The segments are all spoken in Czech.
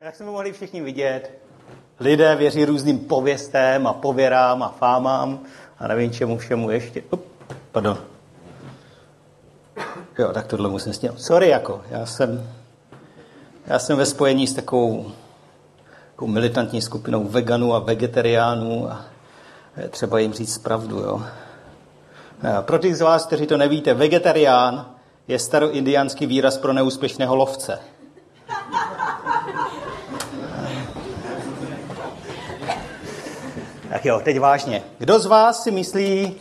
Jak jsme mohli všichni vidět, lidé věří různým pověstem a pověrám a fámám a nevím čemu všemu ještě. Up, pardon. Jo, tak tohle musím snět. Sorry, jako, já jsem, já jsem ve spojení s takovou, takovou militantní skupinou veganů a vegetariánů a třeba jim říct pravdu, jo. Pro těch z vás, kteří to nevíte, vegetarián je staroindiánský výraz pro neúspěšného lovce. Tak jo, teď vážně. Kdo z vás si myslí,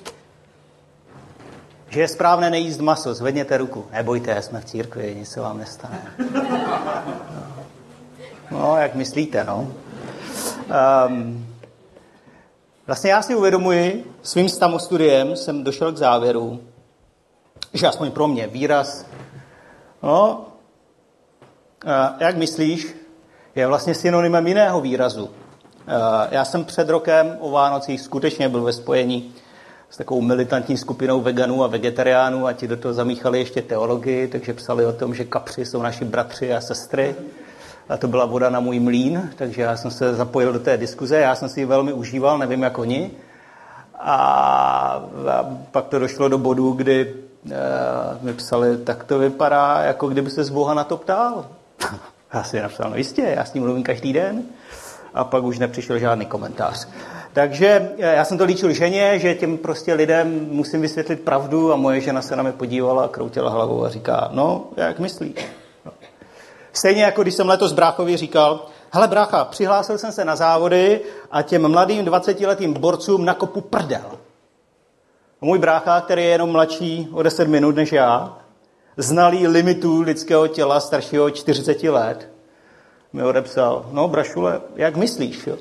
že je správné nejíst maso? Zvedněte ruku. Nebojte, jsme v církvi, nic se vám nestane. No, jak myslíte, no? Um, vlastně já si uvědomuji, svým samostudiem jsem došel k závěru, že aspoň pro mě výraz, no, jak myslíš, je vlastně synonymem jiného výrazu. Já jsem před rokem o Vánocích skutečně byl ve spojení s takovou militantní skupinou veganů a vegetariánů a ti do toho zamíchali ještě teologii, takže psali o tom, že kapři jsou naši bratři a sestry. A to byla voda na můj mlín, takže já jsem se zapojil do té diskuze, já jsem si ji velmi užíval, nevím jak oni. A, a pak to došlo do bodu, kdy e, mi psali, tak to vypadá, jako kdyby se z Boha na to ptal. já si napsal, no jistě, já s ním mluvím každý den. A pak už nepřišel žádný komentář. Takže eh, já jsem to líčil ženě, že těm prostě lidem musím vysvětlit pravdu a moje žena se na mě podívala, kroutila hlavou a říká, no, jak myslíš? No. Stejně jako když jsem letos bráchovi říkal, hele brácha, přihlásil jsem se na závody a těm mladým 20-letým borcům nakopu prdel. A můj brácha, který je jenom mladší o 10 minut než já, znalý limitů lidského těla staršího 40 let, mi odepsal, no brašule, jak myslíš? Jo?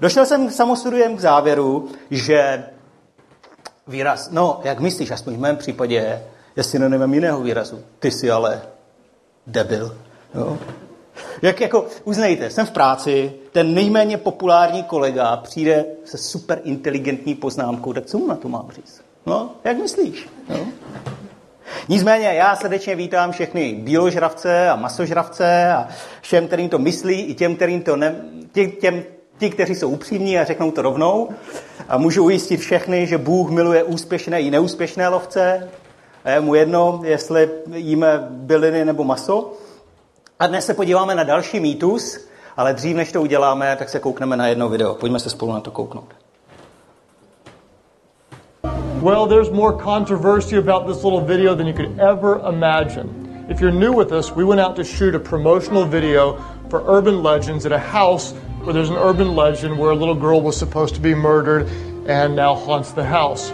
Došel jsem samostudiem k závěru, že výraz, no, jak myslíš, aspoň v mém případě, je synonymem jiného výrazu. Ty jsi ale debil. Jo? Jak jako, uznejte, jsem v práci, ten nejméně populární kolega přijde se super inteligentní poznámkou, tak co mu na to mám říct? No, jak myslíš? Jo? Nicméně já srdečně vítám všechny bíložravce a masožravce a všem, kterým to myslí, i těm, kterým to ne, těm, těm Ti, kteří jsou upřímní a řeknou to rovnou, a můžu ujistit všechny, že Bůh miluje úspěšné i neúspěšné lovce. A je mu jedno, jestli jíme byliny nebo maso. A dnes se podíváme na další mýtus, ale dřív, než to uděláme, tak se koukneme na jedno video. Pojďme se spolu na to kouknout. Well, there's more controversy about this little video than you could ever imagine. If you're new with us, we went out to shoot a promotional video for Urban Legends at a house where there's an urban legend where a little girl was supposed to be murdered and now haunts the house.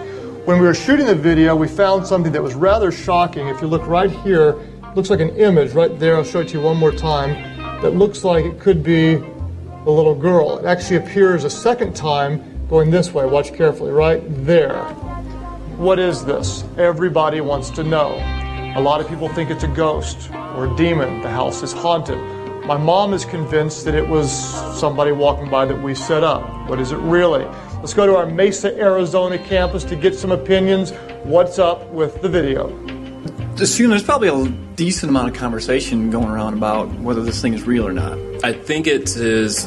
When we were shooting the video, we found something that was rather shocking. If you look right here, looks like an image right there. I'll show it to you one more time. That looks like it could be the little girl. It actually appears a second time going this way. Watch carefully, right there. What is this? Everybody wants to know. A lot of people think it's a ghost or a demon. The house is haunted. My mom is convinced that it was somebody walking by that we set up. What is it really? Let's go to our Mesa, Arizona campus to get some opinions. What's up with the video? Assume there's probably a decent amount of conversation going around about whether this thing is real or not. I think it is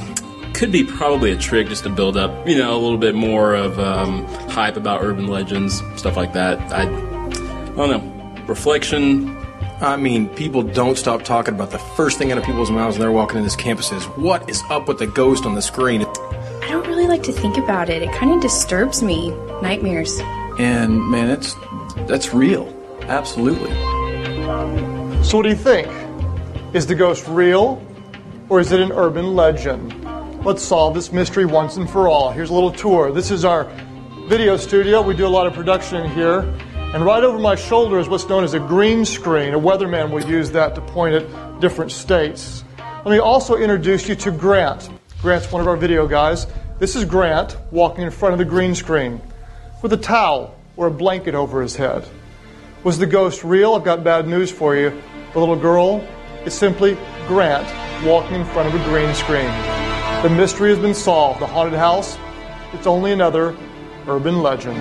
could be probably a trick just to build up, you know, a little bit more of um, hype about urban legends, stuff like that. I, I don't know. Reflection, I mean, people don't stop talking about the first thing out of people's mouths when they're walking in this campus is, what is up with the ghost on the screen? I don't really like to think about it. It kind of disturbs me. Nightmares. And man, it's that's real. Absolutely. So, what do you think? Is the ghost real or is it an urban legend? Let's solve this mystery once and for all. Here's a little tour. This is our video studio. We do a lot of production here. And right over my shoulder is what's known as a green screen. A weatherman will use that to point at different states. Let me also introduce you to Grant. Grant's one of our video guys. This is Grant walking in front of the green screen with a towel or a blanket over his head. Was the ghost real? I've got bad news for you. The little girl is simply Grant walking in front of a green screen. The mystery has been solved. The haunted house, it's only another urban legend.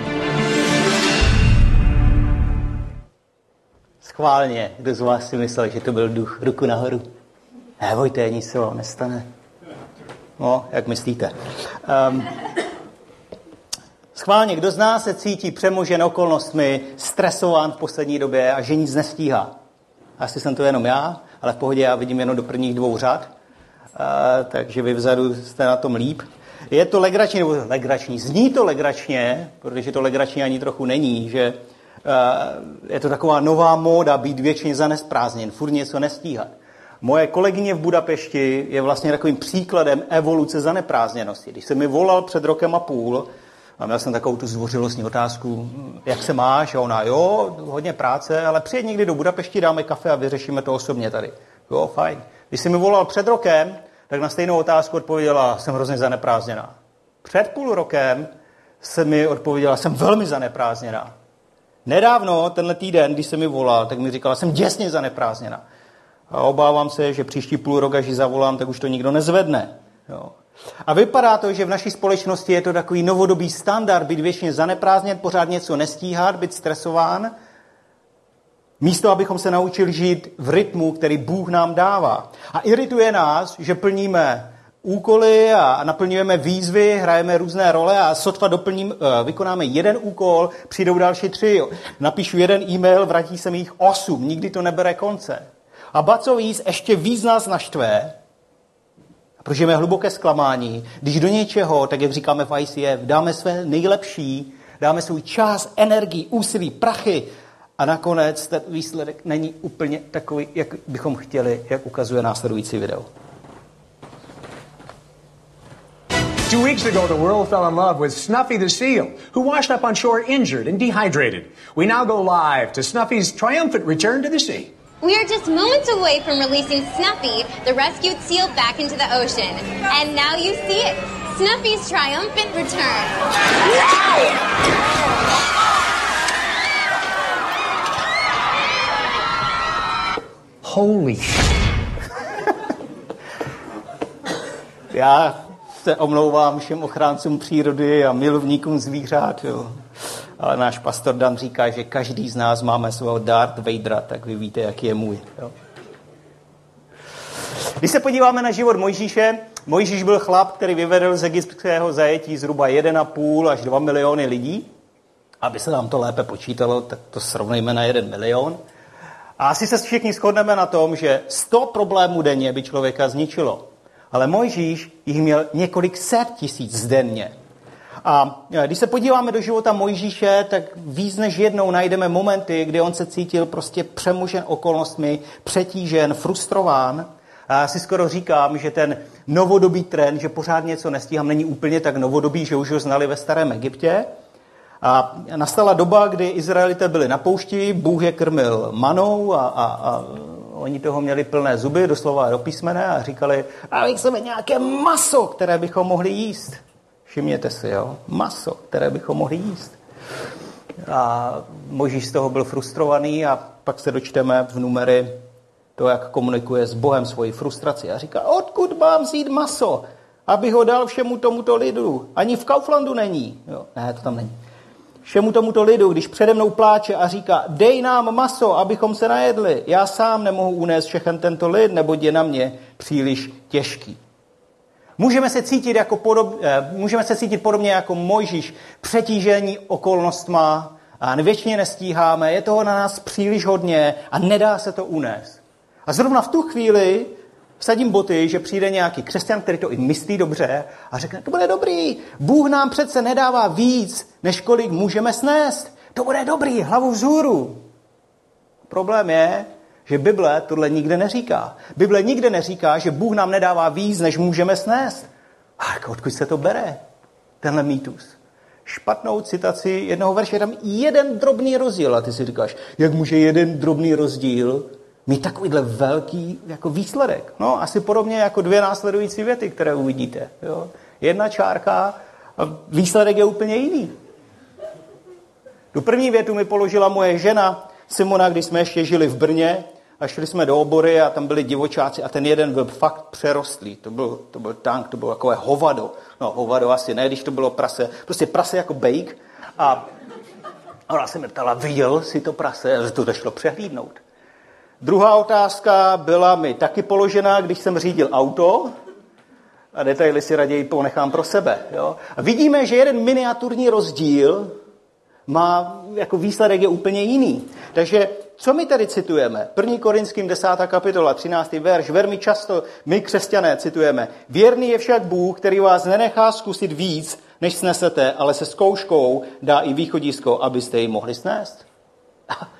Schválně, kdo z vás si myslel, že to byl duch? Ruku nahoru. Nebojte, nic se vám nestane. No, jak myslíte. Um, schválně, kdo z nás se cítí přemožen okolnostmi, stresován v poslední době a že nic nestíhá? Asi jsem to jenom já, ale v pohodě já vidím jenom do prvních dvou řad, takže vy vzadu jste na tom líp. Je to legrační, nebo legrační, zní to legračně, protože to legračně ani trochu není, že je to taková nová móda být většině zanesprázdněn, furt něco nestíhat. Moje kolegyně v Budapešti je vlastně takovým příkladem evoluce zaneprázdněnosti. Když se mi volal před rokem a půl, a měl jsem takovou tu zdvořilostní otázku, jak se máš? A ona, jo, hodně práce, ale přijeď někdy do Budapešti, dáme kafe a vyřešíme to osobně tady. Jo, fajn. Když se mi volal před rokem, tak na stejnou otázku odpověděla, jsem hrozně zaneprázdněná. Před půl rokem se mi odpověděla, jsem velmi zaneprázdněná. Nedávno, tenhle týden, když se mi volal, tak mi říkala, jsem děsně zaneprázdněná. A obávám se, že příští půl rok, až ji zavolám, tak už to nikdo nezvedne. Jo. A vypadá to, že v naší společnosti je to takový novodobý standard, být většině zaneprázdněn, pořád něco nestíhat, být stresován, místo abychom se naučili žít v rytmu, který Bůh nám dává. A irituje nás, že plníme úkoly a naplňujeme výzvy, hrajeme různé role a sotva doplním, eh, vykonáme jeden úkol, přijdou další tři. Napíšu jeden e-mail, vrátí se mi jich osm, nikdy to nebere konce. A ba co víc, ještě víc nás naštve, prožijeme hluboké zklamání, když do něčeho, tak jak říkáme v ICF, dáme své nejlepší, dáme svůj čas, energii, úsilí, prachy a nakonec ten výsledek není úplně takový, jak bychom chtěli, jak ukazuje následující video. Two weeks ago, the world fell in love with Snuffy the Seal, who washed up on shore injured and dehydrated. We now go live to Snuffy's triumphant return to the sea. We are just moments away from releasing Snuffy, the rescued seal, back into the ocean. And now you see it Snuffy's triumphant return. Holy Já se omlouvám všem ochráncům přírody a milovníkům zvířat, jo. ale náš pastor Dan říká, že každý z nás máme svého Darth Vadera, tak vy víte, jaký je můj. Jo. Když se podíváme na život Mojžíše, Mojžíš byl chlap, který vyvedl z egyptského zajetí zhruba 1,5 až 2 miliony lidí. Aby se nám to lépe počítalo, tak to srovnejme na 1 milion. A asi se všichni shodneme na tom, že 100 problémů denně by člověka zničilo. Ale Mojžíš jich měl několik set tisíc denně. A když se podíváme do života Mojžíše, tak víc než jednou najdeme momenty, kdy on se cítil prostě přemužen okolnostmi, přetížen, frustrován. A já si skoro říkám, že ten novodobý trend, že pořád něco nestíhám, není úplně tak novodobý, že už ho znali ve starém Egyptě. A nastala doba, kdy Izraelité byli na poušti, Bůh je krmil manou a, a, a oni toho měli plné zuby, doslova do písmene a říkali, a my chceme nějaké maso, které bychom mohli jíst. Všimněte si, jo? Maso, které bychom mohli jíst. A Možíš z toho byl frustrovaný a pak se dočteme v numery to, jak komunikuje s Bohem svoji frustraci. A říká, odkud mám vzít maso, aby ho dal všemu tomuto lidu. Ani v Kauflandu není. Jo, ne, to tam není. Všemu tomuto lidu, když přede mnou pláče a říká, dej nám maso, abychom se najedli. Já sám nemohu unést všechen tento lid, nebo je na mě příliš těžký. Můžeme se cítit, jako podob, eh, můžeme se cítit podobně jako Mojžíš, přetížení okolnostma a většině nestíháme, je toho na nás příliš hodně a nedá se to unést. A zrovna v tu chvíli vsadím boty, že přijde nějaký křesťan, který to i myslí dobře a řekne, to bude dobrý, Bůh nám přece nedává víc, než kolik můžeme snést. To bude dobrý, hlavu vzhůru. Problém je, že Bible tohle nikde neříká. Bible nikde neříká, že Bůh nám nedává víc, než můžeme snést. A odkud se to bere, tenhle mýtus? Špatnou citaci jednoho verše, je tam jeden drobný rozdíl. A ty si říkáš, jak může jeden drobný rozdíl mít takovýhle velký jako výsledek? No, asi podobně jako dvě následující věty, které uvidíte. Jo? Jedna čárka a výsledek je úplně jiný. Tu první větu mi položila moje žena Simona, když jsme ještě žili v Brně a šli jsme do obory a tam byli divočáci a ten jeden byl fakt přerostlý. To byl, to byl tank, to bylo takové hovado. No, hovado asi ne, když to bylo prase. Prostě prase jako bejk. A ona se mi ptala, viděl si to prase? A to šlo přehlídnout. Druhá otázka byla mi taky položena, když jsem řídil auto, a detaily si raději ponechám pro sebe. Jo? A vidíme, že jeden miniaturní rozdíl má jako výsledek je úplně jiný. Takže co my tady citujeme? 1. Korinským 10. kapitola, 13. verš, velmi často my křesťané citujeme. Věrný je však Bůh, který vás nenechá zkusit víc, než snesete, ale se zkouškou dá i východisko, abyste ji mohli snést.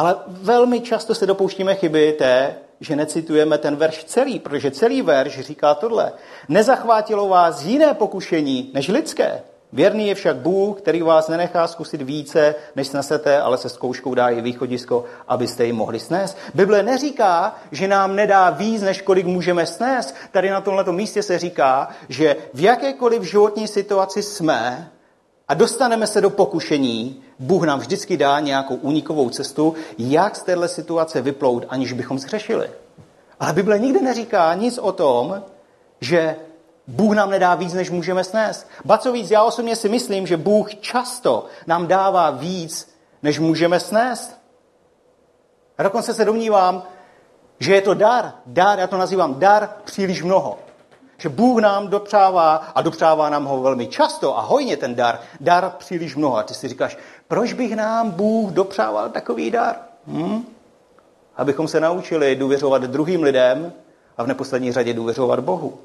Ale velmi často se dopouštíme chyby té, že necitujeme ten verš celý, protože celý verš říká tohle. Nezachvátilo vás jiné pokušení než lidské. Věrný je však Bůh, který vás nenechá zkusit více, než snesete, ale se zkouškou dá i východisko, abyste ji mohli snést. Bible neříká, že nám nedá víc, než kolik můžeme snést. Tady na tomto místě se říká, že v jakékoliv životní situaci jsme a dostaneme se do pokušení, Bůh nám vždycky dá nějakou únikovou cestu, jak z téhle situace vyplout, aniž bychom zhřešili. Ale Bible nikdy neříká nic o tom, že Bůh nám nedá víc, než můžeme snést. Ba co víc, já osobně si myslím, že Bůh často nám dává víc, než můžeme snést. A dokonce se domnívám, že je to dar, dar, já to nazývám dar příliš mnoho. Že Bůh nám dopřává a dopřává nám ho velmi často a hojně ten dar, dar příliš mnoho. A ty si říkáš, proč bych nám Bůh dopřával takový dar? Hm? Abychom se naučili důvěřovat druhým lidem a v neposlední řadě důvěřovat Bohu.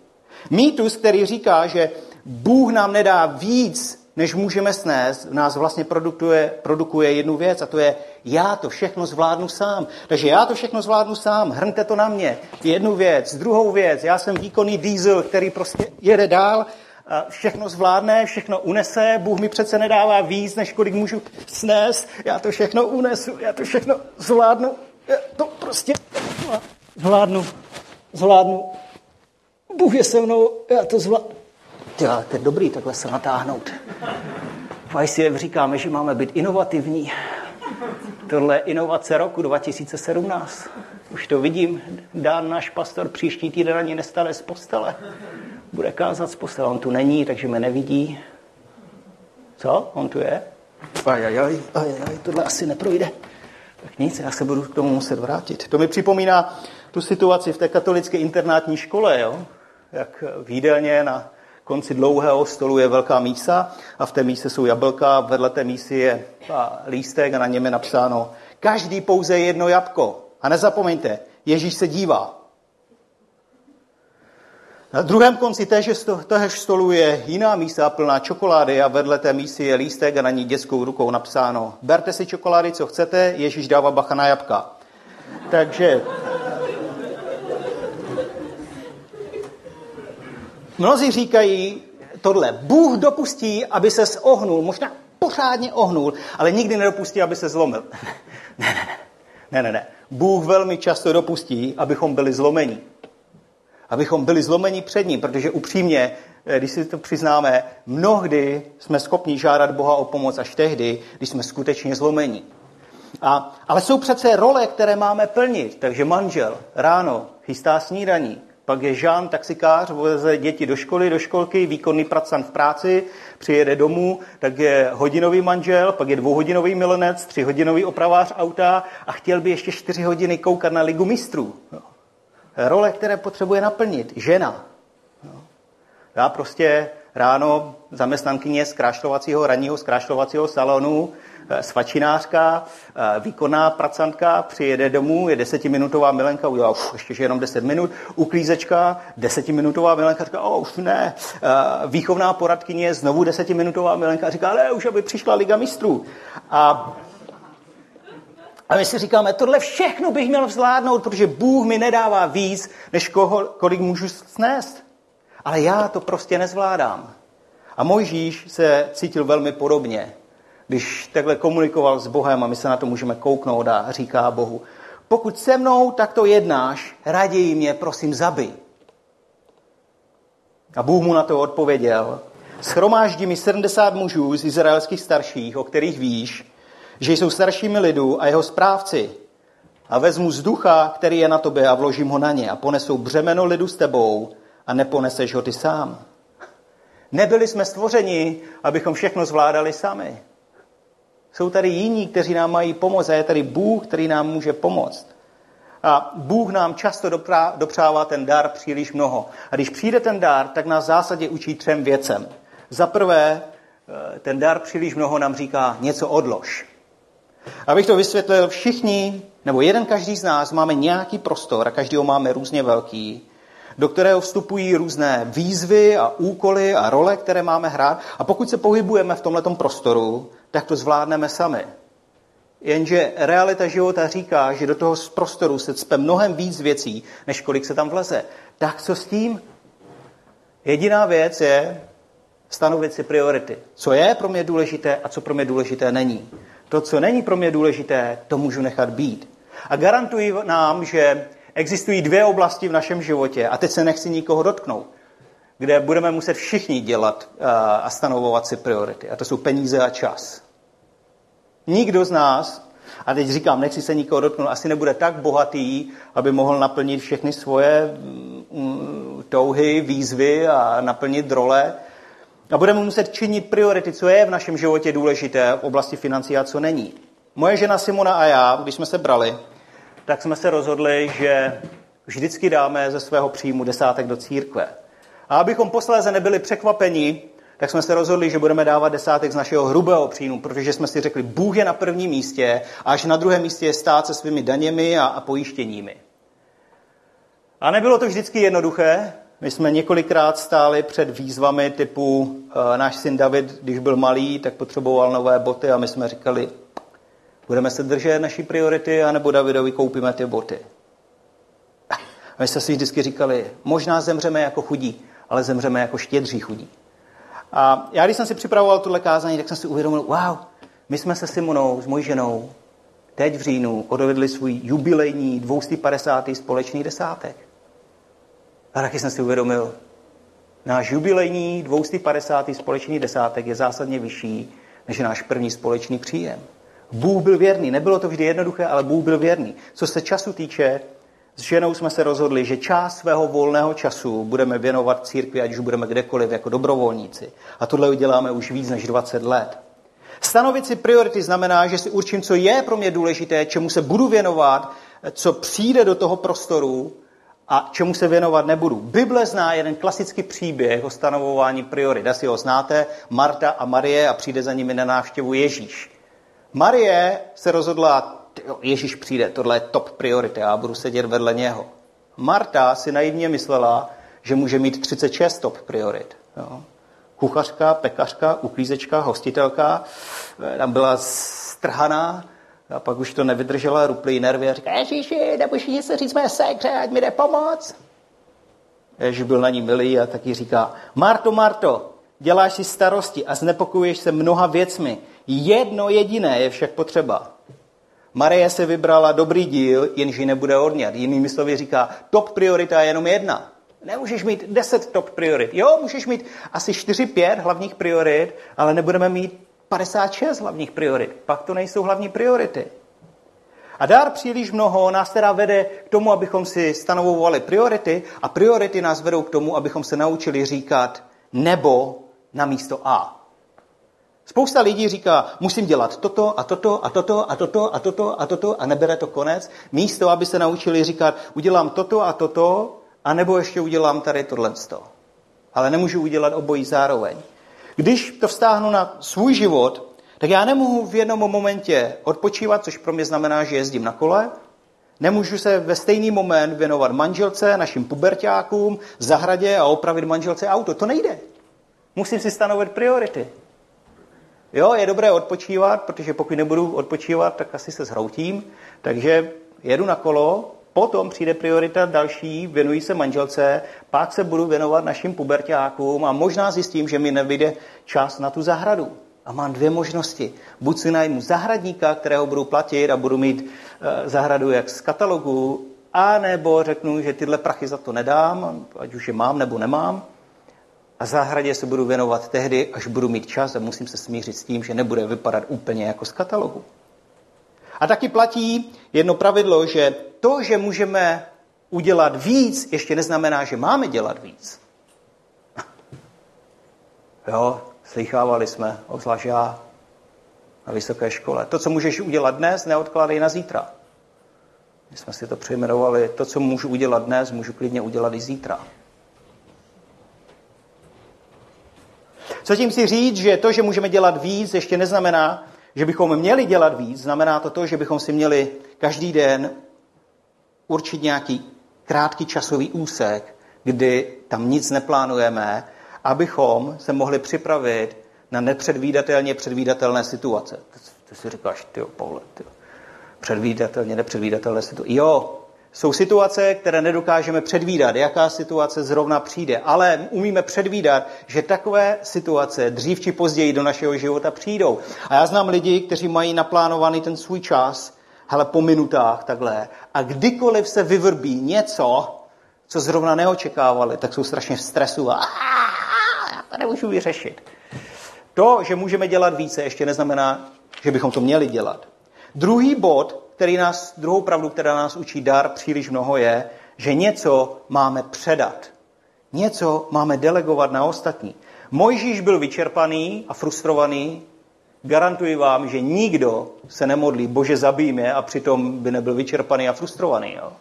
Mýtus, který říká, že Bůh nám nedá víc, než můžeme snést, nás vlastně produkuje, produkuje jednu věc a to je, já to všechno zvládnu sám. Takže já to všechno zvládnu sám, hrňte to na mě. Jednu věc, druhou věc, já jsem výkonný diesel, který prostě jede dál, všechno zvládne, všechno unese, Bůh mi přece nedává víc, než kolik můžu snést, já to všechno unesu, já to všechno zvládnu, já to prostě zvládnu, zvládnu Bůh je se mnou, já to zvládnu. Já, to je dobrý takhle se natáhnout. V ICF říkáme, že máme být inovativní. Tohle je inovace roku 2017. Už to vidím. Dán náš pastor příští týden ani nestane z postele. Bude kázat z postele. On tu není, takže mě nevidí. Co? On tu je? Ajajaj, ajajaj, tohle asi neprojde. Tak nic, já se budu k tomu muset vrátit. To mi připomíná tu situaci v té katolické internátní škole, jo? jak v jídelně na konci dlouhého stolu je velká mísa a v té míse jsou jablka, vedle té mísy je lístek a na něm je napsáno každý pouze jedno jabko. A nezapomeňte, Ježíš se dívá. Na druhém konci též, též stolu je jiná mísa plná čokolády a vedle té mísy je lístek a na ní dětskou rukou napsáno berte si čokolády, co chcete, Ježíš dává bacha na jabka. Takže Mnozí říkají tohle. Bůh dopustí, aby se ohnul, možná pořádně ohnul, ale nikdy nedopustí, aby se zlomil. ne, ne, ne. Ne, ne, ne. Bůh velmi často dopustí, abychom byli zlomeni. Abychom byli zlomeni před ním, protože upřímně, eh, když si to přiznáme, mnohdy jsme schopni žádat Boha o pomoc až tehdy, když jsme skutečně zlomeni. A, ale jsou přece role, které máme plnit. Takže manžel ráno chystá snídaní, pak je Žán, taxikář, veze děti do školy, do školky, výkonný pracant v práci, přijede domů, tak je hodinový manžel, pak je dvouhodinový milenec, třihodinový opravář auta a chtěl by ještě čtyři hodiny koukat na ligu mistrů. No. Role, které potřebuje naplnit. Žena. No. Já prostě ráno zaměstnankyně z krášlovacího, ranního zkrášlovacího salonu, Eh, svačinářka, eh, výkonná pracantka přijede domů, je desetiminutová milenka, udělá uf, ještě že jenom deset minut, uklízečka, desetiminutová milenka, říká, oh, už ne, eh, výchovná poradkyně, znovu desetiminutová milenka, říká, ale už aby přišla Liga mistrů. A a my si říkáme, tohle všechno bych měl zvládnout, protože Bůh mi nedává víc, než koho, kolik můžu snést. Ale já to prostě nezvládám. A Mojžíš se cítil velmi podobně když takhle komunikoval s Bohem a my se na to můžeme kouknout a říká Bohu, pokud se mnou takto jednáš, raději mě prosím zabij. A Bůh mu na to odpověděl, schromáždí mi 70 mužů z izraelských starších, o kterých víš, že jsou staršími lidu a jeho správci. A vezmu z ducha, který je na tobě a vložím ho na ně a ponesou břemeno lidu s tebou a neponeseš ho ty sám. Nebyli jsme stvořeni, abychom všechno zvládali sami. Jsou tady jiní, kteří nám mají pomoct a je tady Bůh, který nám může pomoct. A Bůh nám často dopřává ten dar příliš mnoho. A když přijde ten dar, tak nás v zásadě učí třem věcem. Za prvé, eh, ten dar příliš mnoho nám říká něco odlož. Abych to vysvětlil, všichni, nebo jeden každý z nás máme nějaký prostor a každý ho máme různě velký, do kterého vstupují různé výzvy a úkoly a role, které máme hrát. A pokud se pohybujeme v tomto prostoru, tak to zvládneme sami. Jenže realita života říká, že do toho prostoru se cpe mnohem víc věcí, než kolik se tam vleze. Tak co s tím? Jediná věc je stanovit si priority. Co je pro mě důležité a co pro mě důležité není. To, co není pro mě důležité, to můžu nechat být. A garantuji nám, že existují dvě oblasti v našem životě, a teď se nechci nikoho dotknout, kde budeme muset všichni dělat a stanovovat si priority. A to jsou peníze a čas. Nikdo z nás, a teď říkám, nechci se nikoho dotknout, asi nebude tak bohatý, aby mohl naplnit všechny svoje mm, touhy, výzvy a naplnit role. A budeme muset činit priority, co je v našem životě důležité v oblasti financí a co není. Moje žena Simona a já, když jsme se brali, tak jsme se rozhodli, že vždycky dáme ze svého příjmu desátek do církve. A abychom posléze nebyli překvapeni, tak jsme se rozhodli, že budeme dávat desátek z našeho hrubého příjmu, protože jsme si řekli, Bůh je na prvním místě a až na druhém místě je stát se svými daněmi a, a pojištěními. A nebylo to vždycky jednoduché. My jsme několikrát stáli před výzvami typu uh, náš syn David, když byl malý, tak potřeboval nové boty a my jsme říkali, budeme se držet naší priority, anebo Davidovi koupíme ty boty. A my jsme si vždycky říkali, možná zemřeme jako chudí, ale zemřeme jako štědří chudí. A já, když jsem si připravoval tuhle kázání, tak jsem si uvědomil, wow, my jsme se Simonou, s mojí ženou, teď v říjnu odvedli svůj jubilejní 250. společný desátek. A taky jsem si uvědomil, náš jubilejní 250. společný desátek je zásadně vyšší než náš první společný příjem. Bůh byl věrný. Nebylo to vždy jednoduché, ale Bůh byl věrný. Co se času týče, s ženou jsme se rozhodli, že část svého volného času budeme věnovat církvi, ať už budeme kdekoliv jako dobrovolníci. A tohle uděláme už víc než 20 let. Stanovit si priority znamená, že si určím, co je pro mě důležité, čemu se budu věnovat, co přijde do toho prostoru a čemu se věnovat nebudu. Bible zná jeden klasický příběh o stanovování priorit. Asi ho znáte, Marta a Marie a přijde za nimi na návštěvu Ježíš. Marie se rozhodla, Ježíš přijde, tohle je top priority, já budu sedět vedle něho. Marta si naivně myslela, že může mít 36 top priorit. Jo. Kuchařka, pekařka, uklízečka, hostitelka, eh, tam byla strhaná, a pak už to nevydržela, ruplý nervy a říká, Ježíši, nebudeš něco říct mé sekře, ať mi jde pomoc. Ježíš byl na ní milý a taky říká, Marto, Marto, děláš si starosti a znepokojuješ se mnoha věcmi. Jedno jediné je však potřeba. Marie se vybrala dobrý díl, jenž ji nebude odňat. Jinými slovy říká, top priorita je jenom jedna. Nemůžeš mít deset top priorit. Jo, můžeš mít asi 4-5 hlavních priorit, ale nebudeme mít 56 hlavních priorit. Pak to nejsou hlavní priority. A dár příliš mnoho nás teda vede k tomu, abychom si stanovovali priority a priority nás vedou k tomu, abychom se naučili říkat nebo na místo A. Spousta lidí říká, musím dělat toto a toto a toto a toto a toto a toto a nebere to konec. Místo, aby se naučili říkat, udělám toto a toto, a nebo ještě udělám tady tohle. Ale nemůžu udělat obojí zároveň. Když to vztáhnu na svůj život, tak já nemohu v jednom momentě odpočívat, což pro mě znamená, že jezdím na kole, Nemůžu se ve stejný moment věnovat manželce, našim pubertákům, zahradě a opravit manželce auto. To nejde. Musím si stanovit priority. Jo, je dobré odpočívat, protože pokud nebudu odpočívat, tak asi se zhroutím. Takže jedu na kolo, potom přijde priorita další, věnují se manželce, pak se budu věnovat našim pubertákům a možná zjistím, že mi nevyjde čas na tu zahradu. A mám dvě možnosti. Buď si najmu zahradníka, kterého budu platit a budu mít e, zahradu jak z katalogu, a nebo řeknu, že tyhle prachy za to nedám, ať už je mám nebo nemám. A zahradě se budu věnovat tehdy, až budu mít čas a musím se smířit s tím, že nebude vypadat úplně jako z katalogu. A taky platí jedno pravidlo, že to, že můžeme udělat víc, ještě neznamená, že máme dělat víc. Jo, slychávali jsme, obzvlášť já, na vysoké škole. To, co můžeš udělat dnes, neodkládej na zítra. My jsme si to přejmenovali, to, co můžu udělat dnes, můžu klidně udělat i zítra. Co tím si říct, že to, že můžeme dělat víc, ještě neznamená, že bychom měli dělat víc. Znamená to to, že bychom si měli každý den určit nějaký krátký časový úsek, kdy tam nic neplánujeme, abychom se mohli připravit na nepředvídatelně předvídatelné situace. Ty si říkáš, ty Paule, ty předvídatelně nepředvídatelné situace. Jo, jsou situace, které nedokážeme předvídat, jaká situace zrovna přijde, ale umíme předvídat, že takové situace dřív či později do našeho života přijdou. A já znám lidi, kteří mají naplánovaný ten svůj čas, hele, po minutách takhle, a kdykoliv se vyvrbí něco, co zrovna neočekávali, tak jsou strašně v stresu a já to nemůžu vyřešit. To, že můžeme dělat více, ještě neznamená, že bychom to měli dělat. Druhý bod, který nás, druhou pravdu, která nás učí dar příliš mnoho, je, že něco máme předat. Něco máme delegovat na ostatní. Mojžíš byl vyčerpaný a frustrovaný. Garantuji vám, že nikdo se nemodlí, bože zabij mě, a přitom by nebyl vyčerpaný a frustrovaný. Jo?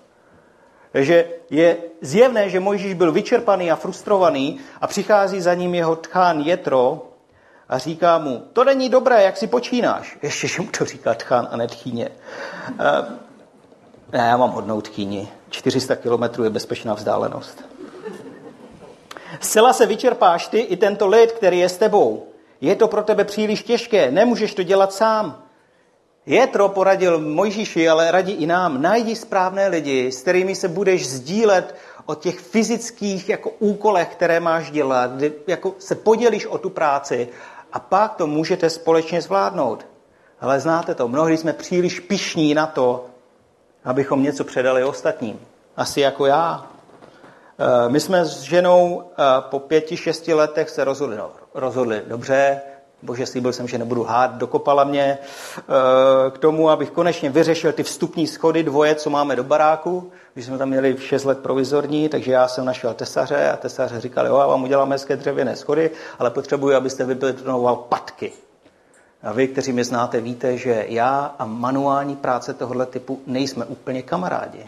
Takže je zjevné, že Mojžíš byl vyčerpaný a frustrovaný a přichází za ním jeho tchán Jetro a říká mu, to není dobré, jak si počínáš. Ještě, že mu to říká tchán a ne tchýně. Uh, ne, já mám hodnou tchýni. 400 kilometrů je bezpečná vzdálenost. Zcela se vyčerpáš ty i tento lid, který je s tebou. Je to pro tebe příliš těžké, nemůžeš to dělat sám. Jetro poradil Mojžíši, ale radí i nám, najdi správné lidi, s kterými se budeš sdílet o těch fyzických jako úkolech, které máš dělat, jako se podělíš o tu práci a pak to můžete společně zvládnout. Ale znáte to, mnohdy jsme příliš pišní na to, abychom něco předali ostatním. Asi jako já. Eh, my jsme s ženou eh, po pěti, šesti letech se rozhodli, no, rozhodli dobře, bože, slíbil jsem, že nebudu hát, dokopala mě eh, k tomu, abych konečně vyřešil ty vstupní schody dvoje, co máme do baráku. Když jsme tam měli 6 let provizorní, takže já jsem našel tesaře a tesaře říkali, jo, já vám udělám hezké dřevěné schody, ale potřebuji, abyste vybetonoval patky. A vy, kteří mě znáte, víte, že já a manuální práce tohoto typu nejsme úplně kamarádi.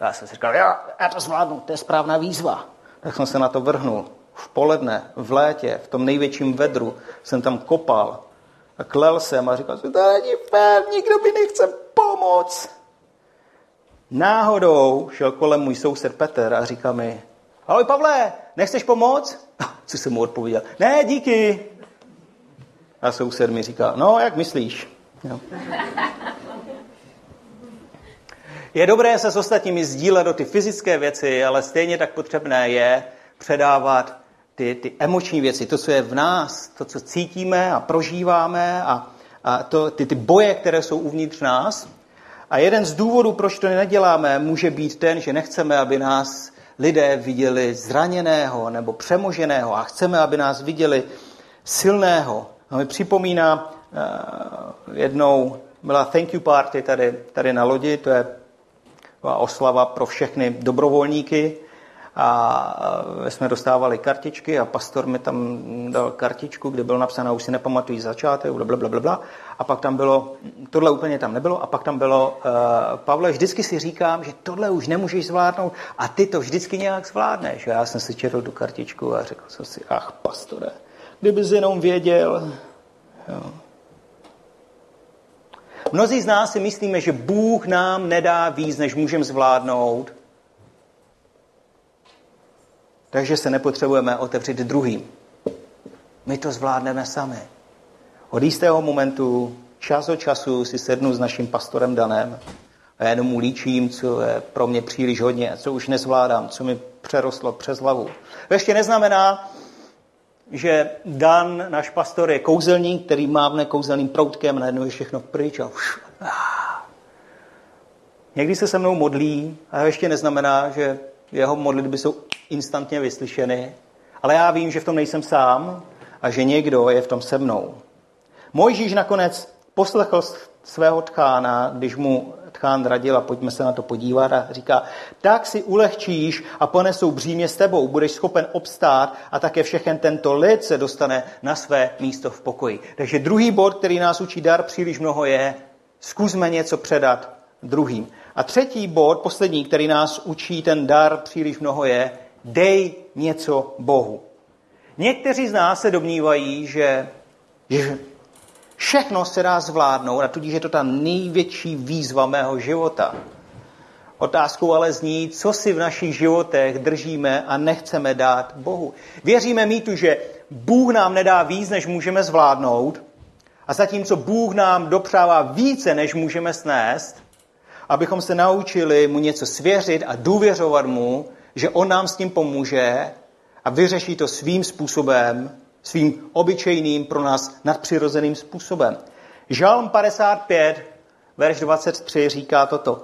Já jsem si říkal, já, já to zvládnu, to je správná výzva. Tak jsem se na to vrhnul. V poledne, v létě, v tom největším vedru jsem tam kopal a klel jsem a říkal jsem, to není fér, nikdo mi nechce pomoct. Náhodou šel kolem můj soused Petr a říká mi, ahoj Pavle, nechceš pomoct? Co jsem mu odpověděl? Ne, díky. A soused mi říká, no, jak myslíš? Jo. Je dobré se s ostatními sdílet do ty fyzické věci, ale stejně tak potřebné je předávat ty, ty emoční věci, to, co je v nás, to, co cítíme a prožíváme a, a to, ty, ty boje, které jsou uvnitř nás. A jeden z důvodů, proč to neděláme, může být ten, že nechceme, aby nás lidé viděli zraněného nebo přemoženého a chceme, aby nás viděli silného. A mi připomíná uh, jednou byla thank you party tady, tady na lodi, to je oslava pro všechny dobrovolníky a jsme dostávali kartičky a pastor mi tam dal kartičku, kde bylo napsáno, už si nepamatují začátek, bla, bla, bla, bla. A pak tam bylo, tohle úplně tam nebylo, a pak tam bylo, uh, Pavle, vždycky si říkám, že tohle už nemůžeš zvládnout a ty to vždycky nějak zvládneš. A já jsem si četl tu kartičku a řekl jsem si, ach, pastore, kdybys jenom věděl. Jo. Mnozí z nás si myslíme, že Bůh nám nedá víc, než můžeme zvládnout, takže se nepotřebujeme otevřít druhým. My to zvládneme sami. Od jistého momentu, čas od času si sednu s naším pastorem Danem a jenom mu líčím, co je pro mě příliš hodně, co už nezvládám, co mi přerostlo přes hlavu. To ještě neznamená, že Dan, náš pastor, je kouzelník, který mávne kouzelným proutkem, najednou je všechno pryč a už. Někdy se se mnou modlí, a ještě neznamená, že jeho modlitby jsou instantně vyslyšeny, ale já vím, že v tom nejsem sám a že někdo je v tom se mnou. Mojžíš nakonec poslechl svého tchána, když mu tchán radil a pojďme se na to podívat a říká, tak si ulehčíš a ponesou břímě s tebou, budeš schopen obstát a také všechen tento lid se dostane na své místo v pokoji. Takže druhý bod, který nás učí dar příliš mnoho je, zkusme něco předat druhým. A třetí bod, poslední, který nás učí ten dar příliš mnoho je, dej něco Bohu. Někteří z nás se domnívají, že, že všechno se dá zvládnout a tudíž je to ta největší výzva mého života. Otázkou ale zní, co si v našich životech držíme a nechceme dát Bohu. Věříme mýtu, že Bůh nám nedá víc, než můžeme zvládnout, a zatímco Bůh nám dopřává více, než můžeme snést, abychom se naučili mu něco svěřit a důvěřovat mu, že on nám s tím pomůže a vyřeší to svým způsobem, svým obyčejným pro nás nadpřirozeným způsobem. Žalm 55, verš 23 říká toto.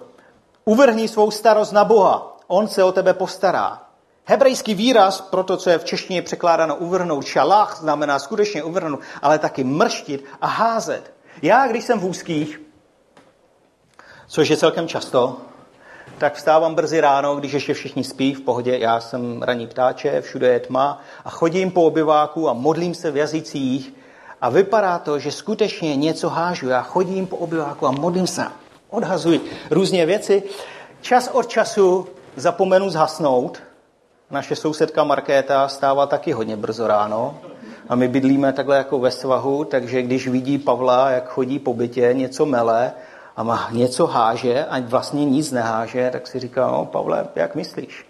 Uvrhni svou starost na Boha, on se o tebe postará. Hebrejský výraz pro to, co je v češtině překládáno uvrhnout, šalach, znamená skutečně uvrhnout, ale taky mrštit a házet. Já, když jsem v úzkých, což je celkem často, tak vstávám brzy ráno, když ještě všichni spí v pohodě, já jsem raní ptáče, všude je tma a chodím po obyváku a modlím se v jazycích a vypadá to, že skutečně něco hážu. Já chodím po obyváku a modlím se, odhazuji různé věci. Čas od času zapomenu zhasnout. Naše sousedka Markéta stává taky hodně brzo ráno. A my bydlíme takhle jako ve svahu, takže když vidí Pavla, jak chodí po bytě, něco mele, a má něco háže a vlastně nic neháže, tak si říká, no Pavle, jak myslíš?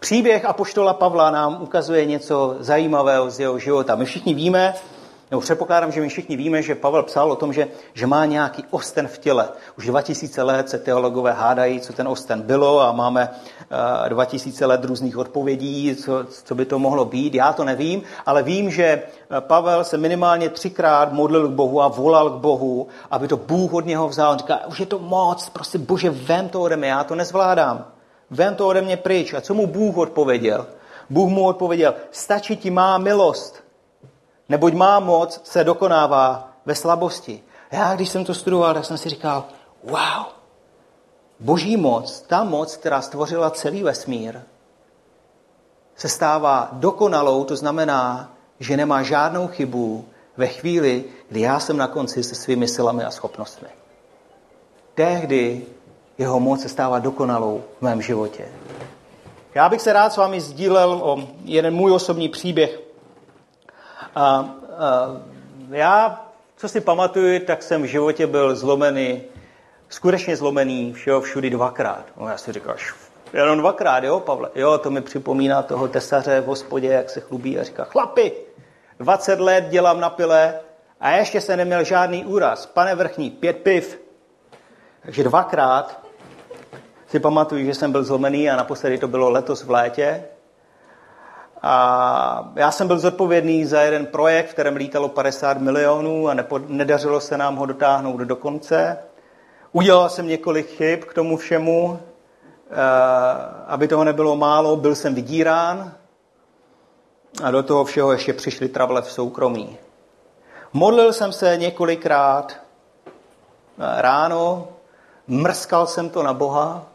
Příběh Apoštola Pavla nám ukazuje něco zajímavého z jeho života. My všichni víme, nebo předpokládám, že my všichni víme, že Pavel psal o tom, že, že má nějaký osten v těle. Už 2000 let se teologové hádají, co ten osten bylo a máme uh, eh, 2000 let různých odpovědí, co, co by to mohlo být. Já to nevím, ale vím, že eh, Pavel se minimálně třikrát modlil k Bohu a volal k Bohu, aby to Bůh od něho vzal. On říká, už je to moc, prostě bože, vem to ode mě, já to nezvládám. Vem to ode mě pryč. A co mu Bůh odpověděl? Bůh mu odpověděl, stačí ti má milost, Neboť má moc se dokonává ve slabosti. Já, když jsem to studoval, tak jsem si říkal, wow, boží moc, ta moc, která stvořila celý vesmír, se stává dokonalou, to znamená, že nemá žádnou chybu ve chvíli, kdy já jsem na konci se svými silami a schopnostmi. Tehdy jeho moc se stává dokonalou v mém životě. Já bych se rád s vámi sdílel o jeden můj osobní příběh, a, a já, co si pamatuju, tak jsem v životě byl zlomený, skutečně zlomený všeho všudy dvakrát. No, já si říkal, jenom dvakrát, jo, Pavle? Jo, to mi připomíná toho tesaře v hospodě, jak se chlubí a říká, chlapi, 20 let dělám na pile a ještě se neměl žádný úraz. Pane vrchní, pět piv. Takže dvakrát si pamatuju, že jsem byl zlomený a naposledy to bylo letos v létě. A já jsem byl zodpovědný za jeden projekt, v kterém lítalo 50 milionů a nepo, nedařilo se nám ho dotáhnout do konce. Udělal jsem několik chyb k tomu všemu, eh, aby toho nebylo málo, byl jsem vydírán a do toho všeho ještě přišly trable v soukromí. Modlil jsem se několikrát eh, ráno, mrskal jsem to na Boha,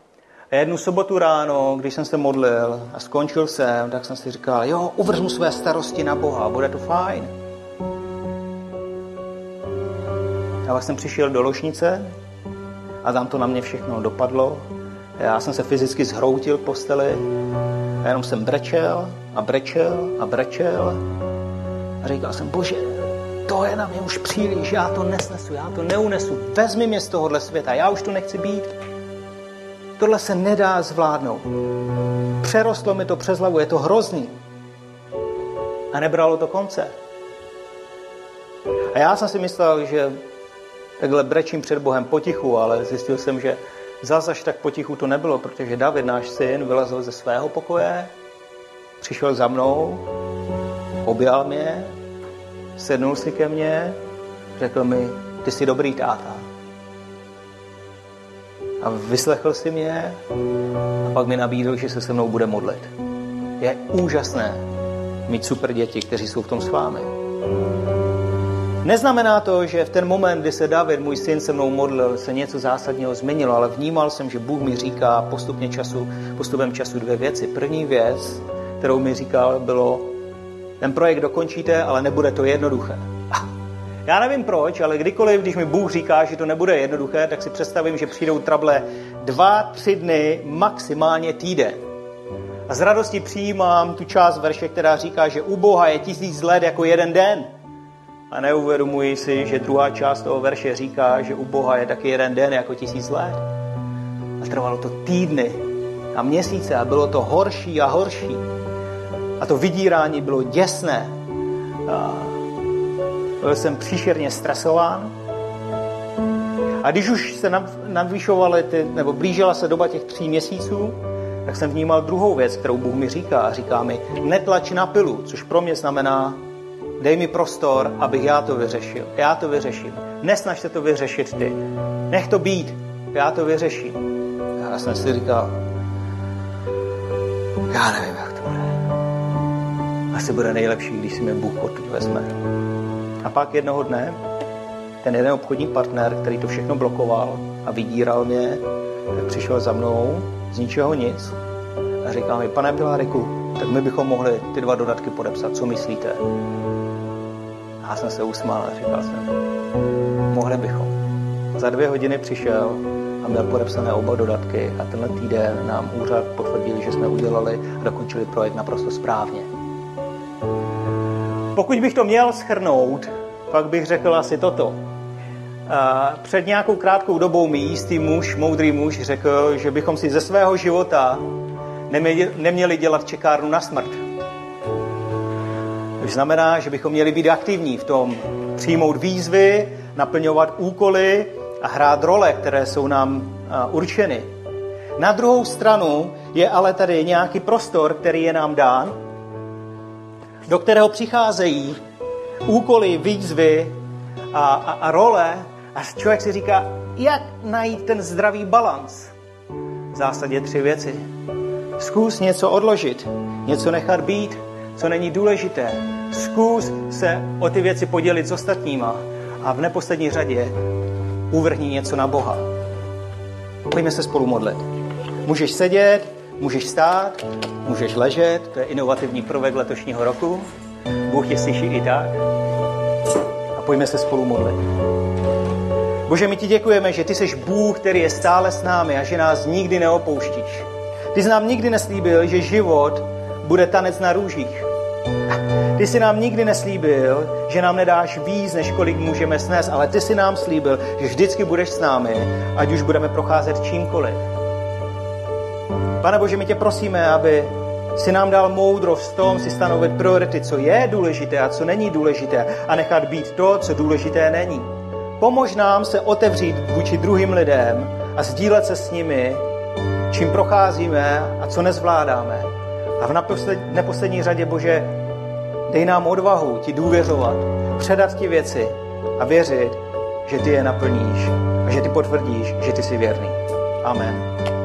a jednu sobotu ráno, když jsem se modlil a skončil jsem, tak jsem si říkal, jo, uvrhnu své starosti na Boha, bude to fajn. A pak jsem přišel do ložnice a tam to na mě všechno dopadlo. Já jsem se fyzicky zhroutil v posteli a jenom jsem brečel a brečel a brečel a říkal jsem, bože, to je na mě už příliš, já to nesnesu, já to neunesu, vezmi mě z tohohle světa, já už tu nechci být. Tohle se nedá zvládnout. Přerostlo mi to přes hlavu, je to hrozný. A nebralo to konce. A já jsem si myslel, že takhle brečím před Bohem potichu, ale zjistil jsem, že zase až tak potichu to nebylo, protože David, náš syn, vylezl ze svého pokoje, přišel za mnou, objal mě, sednul si ke mně, řekl mi, ty jsi dobrý táta a vyslechl si mě a pak mi nabídl, že se se mnou bude modlit. Je úžasné mít super děti, kteří jsou v tom s vámi. Neznamená to, že v ten moment, kdy se David, můj syn, se mnou modlil, se něco zásadního změnilo, ale vnímal jsem, že Bůh mi říká postupně času, postupem času dvě věci. První věc, kterou mi říkal, bylo, ten projekt dokončíte, ale nebude to jednoduché. Já nevím proč, ale kdykoliv, když mi Bůh říká, že to nebude jednoduché, tak si představím, že přijdou trable dva, tři dny, maximálně týden. A z radosti přijímám tu část verše, která říká, že u Boha je tisíc let jako jeden den. A neuvědomuji si, že druhá část toho verše říká, že u Boha je taky jeden den jako tisíc let. A trvalo to týdny a měsíce a bylo to horší a horší. A to vydírání bylo děsné. A byl jsem příšerně stresován. A když už se navýšovaly, ty, nebo blížila se doba těch tří měsíců, tak jsem vnímal druhou věc, kterou Bůh mi říká. A říká mi, netlač na pilu, což pro mě znamená, dej mi prostor, abych já to vyřešil. Já to vyřeším. Nesnaž se to vyřešit ty. Nech to být. Já to vyřeším. A já jsem si říkal, já nevím, jak to bude. Asi bude nejlepší, když si mě Bůh odtud vezme. A pak jednoho dne ten jeden obchodní partner, který to všechno blokoval a vydíral mě, tak přišel za mnou z ničeho nic a říká mi, pane Piláriku, tak my bychom mohli ty dva dodatky podepsat, co myslíte? A já jsem se usmál a říkal jsem, mohli bychom. Za dvě hodiny přišel a měl podepsané oba dodatky a tenhle týden nám úřad potvrdil, že jsme udělali a dokončili projekt naprosto správně. Pokud bych to měl schrnout, pak bych řekl asi toto. Před nějakou krátkou dobou mi jistý muž, moudrý muž, řekl, že bychom si ze svého života neměli dělat čekárnu na smrt. To znamená, že bychom měli být aktivní v tom, přijmout výzvy, naplňovat úkoly a hrát role, které jsou nám určeny. Na druhou stranu je ale tady nějaký prostor, který je nám dán, do kterého přicházejí úkoly, výzvy a, a, a role, a člověk si říká, jak najít ten zdravý balans. V zásadě tři věci. Zkus něco odložit, něco nechat být, co není důležité. Zkus se o ty věci podělit s ostatníma a v neposlední řadě uvrhni něco na Boha. Pojďme se spolu modlit. Můžeš sedět, můžeš stát, můžeš ležet, to je inovativní prvek letošního roku. Bůh tě slyší i tak. A pojďme se spolu modlit. Bože, my ti děkujeme, že ty jsi Bůh, který je stále s námi a že nás nikdy neopouštíš. Ty jsi nám nikdy neslíbil, že život bude tanec na růžích. Ty jsi nám nikdy neslíbil, že nám nedáš víc, než kolik můžeme snést, ale ty jsi nám slíbil, že vždycky budeš s námi, ať už budeme procházet čímkoliv. Pane Bože, my tě prosíme, aby si nám dal moudrost v tom si stanovit priority, co je důležité a co není důležité a nechat být to, co důležité není. Pomož nám se otevřít vůči druhým lidem a sdílet se s nimi, čím procházíme a co nezvládáme. A v neposlední řadě, Bože, dej nám odvahu ti důvěřovat, předat ti věci a věřit, že ty je naplníš a že ty potvrdíš, že ty jsi věrný. Amen.